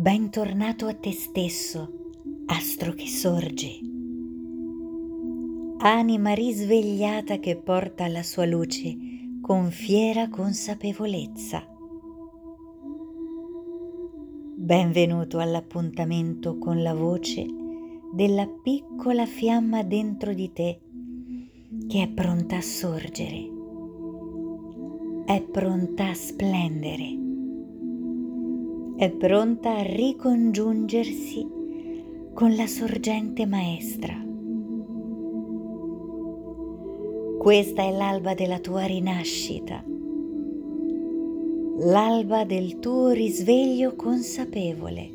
Bentornato a te stesso, astro che sorge. Anima risvegliata che porta la sua luce con fiera consapevolezza. Benvenuto all'appuntamento con la voce della piccola fiamma dentro di te che è pronta a sorgere, è pronta a splendere è pronta a ricongiungersi con la sorgente maestra. Questa è l'alba della tua rinascita, l'alba del tuo risveglio consapevole.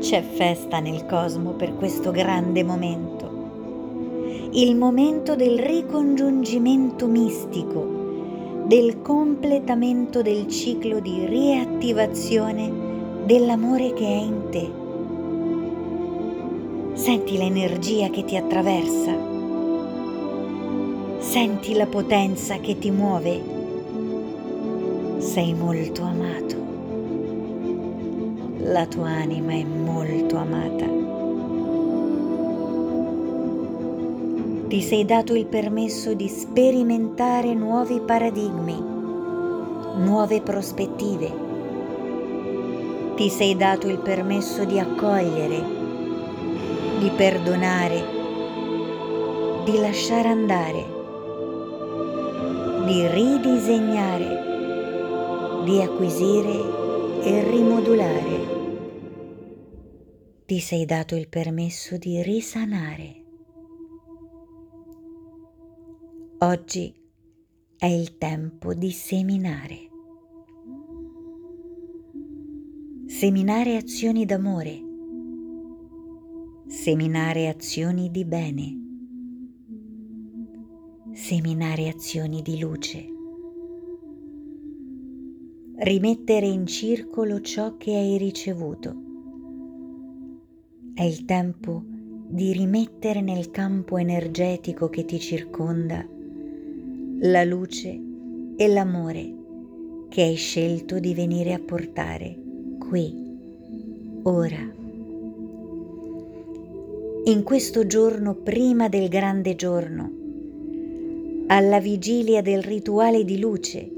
C'è festa nel cosmo per questo grande momento, il momento del ricongiungimento mistico del completamento del ciclo di riattivazione dell'amore che è in te. Senti l'energia che ti attraversa, senti la potenza che ti muove. Sei molto amato, la tua anima è molto amata. Ti sei dato il permesso di sperimentare nuovi paradigmi, nuove prospettive. Ti sei dato il permesso di accogliere, di perdonare, di lasciare andare, di ridisegnare, di acquisire e rimodulare. Ti sei dato il permesso di risanare Oggi è il tempo di seminare. Seminare azioni d'amore. Seminare azioni di bene. Seminare azioni di luce. Rimettere in circolo ciò che hai ricevuto. È il tempo di rimettere nel campo energetico che ti circonda la luce e l'amore che hai scelto di venire a portare qui, ora. In questo giorno prima del grande giorno, alla vigilia del rituale di luce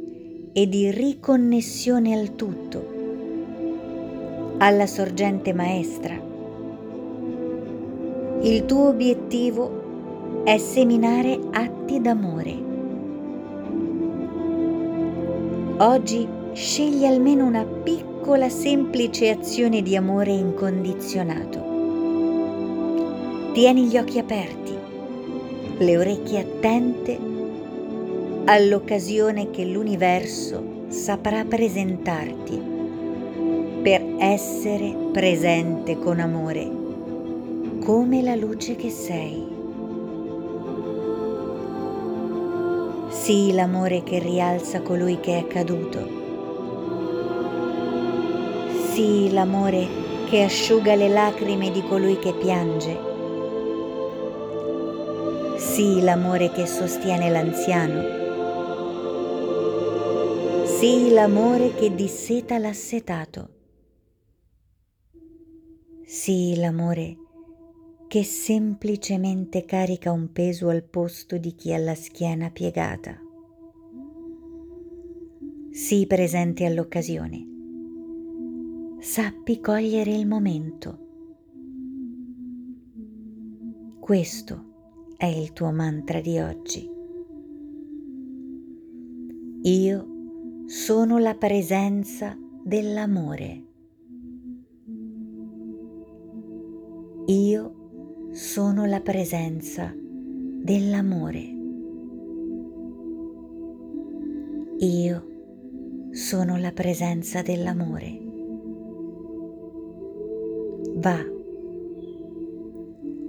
e di riconnessione al tutto, alla sorgente maestra. Il tuo obiettivo è seminare atti d'amore Oggi scegli almeno una piccola semplice azione di amore incondizionato. Tieni gli occhi aperti, le orecchie attente all'occasione che l'universo saprà presentarti per essere presente con amore, come la luce che sei. Sii l'amore che rialza colui che è caduto. Sii l'amore che asciuga le lacrime di colui che piange. Sii l'amore che sostiene l'anziano. Sii l'amore che disseta l'assetato. Sii l'amore che semplicemente carica un peso al posto di chi ha la schiena piegata. Sii presente all'occasione. Sappi cogliere il momento. Questo è il tuo mantra di oggi. Io sono la presenza dell'amore. Io sono la presenza dell'amore. Io sono la presenza dell'amore. Va,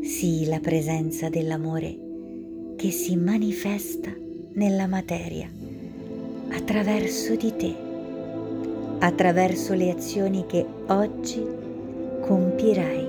sii la presenza dell'amore che si manifesta nella materia attraverso di te, attraverso le azioni che oggi compirai